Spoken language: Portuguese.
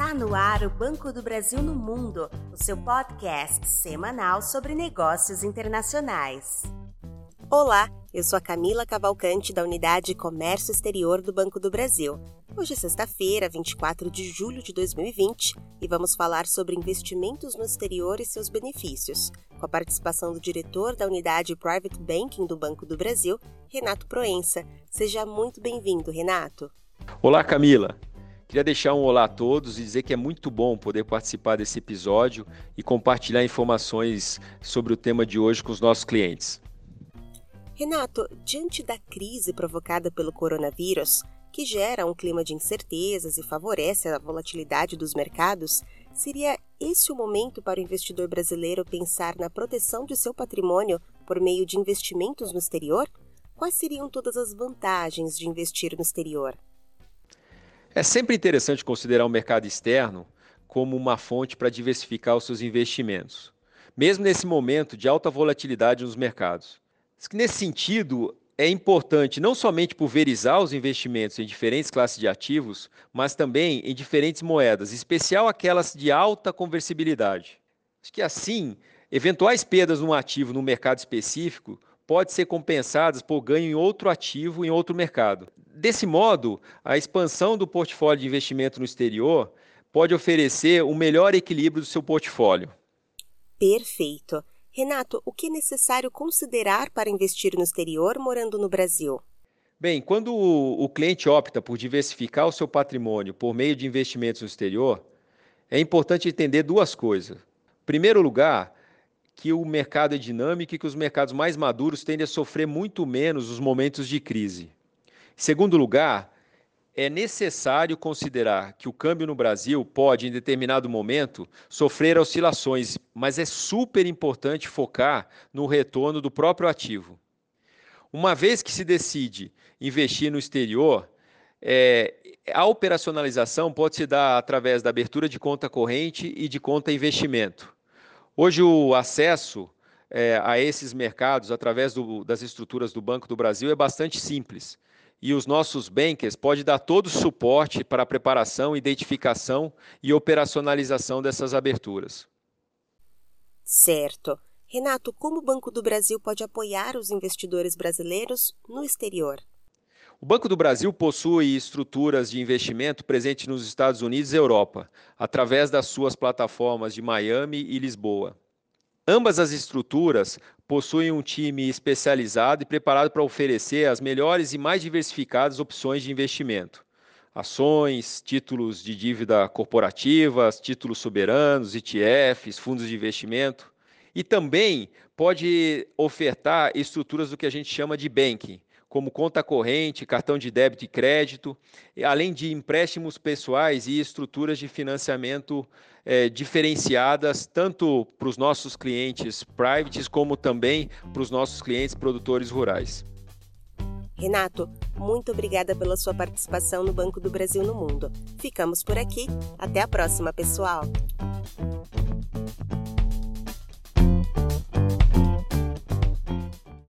Está no ar o Banco do Brasil no Mundo, o seu podcast semanal sobre negócios internacionais. Olá, eu sou a Camila Cavalcante da Unidade Comércio Exterior do Banco do Brasil. Hoje é sexta-feira, 24 de julho de 2020, e vamos falar sobre investimentos no exterior e seus benefícios, com a participação do diretor da Unidade Private Banking do Banco do Brasil, Renato Proença. Seja muito bem-vindo, Renato. Olá, Camila. Queria deixar um olá a todos e dizer que é muito bom poder participar desse episódio e compartilhar informações sobre o tema de hoje com os nossos clientes. Renato, diante da crise provocada pelo coronavírus, que gera um clima de incertezas e favorece a volatilidade dos mercados, seria esse o momento para o investidor brasileiro pensar na proteção de seu patrimônio por meio de investimentos no exterior? Quais seriam todas as vantagens de investir no exterior? É sempre interessante considerar o mercado externo como uma fonte para diversificar os seus investimentos, mesmo nesse momento de alta volatilidade nos mercados. Nesse sentido, é importante não somente pulverizar os investimentos em diferentes classes de ativos, mas também em diferentes moedas, em especial aquelas de alta conversibilidade. Acho que assim, eventuais perdas num ativo no mercado específico podem ser compensadas por ganho em outro ativo em outro mercado. Desse modo, a expansão do portfólio de investimento no exterior pode oferecer um melhor equilíbrio do seu portfólio. Perfeito. Renato, o que é necessário considerar para investir no exterior morando no Brasil? Bem, quando o cliente opta por diversificar o seu patrimônio por meio de investimentos no exterior, é importante entender duas coisas. Em primeiro lugar, que o mercado é dinâmico e que os mercados mais maduros tendem a sofrer muito menos os momentos de crise. Em segundo lugar, é necessário considerar que o câmbio no Brasil pode, em determinado momento, sofrer oscilações, mas é super importante focar no retorno do próprio ativo. Uma vez que se decide investir no exterior, é, a operacionalização pode se dar através da abertura de conta corrente e de conta investimento. Hoje, o acesso é, a esses mercados através do, das estruturas do Banco do Brasil é bastante simples e os nossos bankers podem dar todo o suporte para a preparação, identificação e operacionalização dessas aberturas. Certo. Renato, como o Banco do Brasil pode apoiar os investidores brasileiros no exterior? O Banco do Brasil possui estruturas de investimento presentes nos Estados Unidos e Europa, através das suas plataformas de Miami e Lisboa. Ambas as estruturas possuem um time especializado e preparado para oferecer as melhores e mais diversificadas opções de investimento. Ações, títulos de dívida corporativas, títulos soberanos, ETFs, fundos de investimento. E também pode ofertar estruturas do que a gente chama de banking, como conta corrente, cartão de débito e crédito, além de empréstimos pessoais e estruturas de financiamento é, diferenciadas, tanto para os nossos clientes privates, como também para os nossos clientes produtores rurais. Renato, muito obrigada pela sua participação no Banco do Brasil no Mundo. Ficamos por aqui. Até a próxima, pessoal!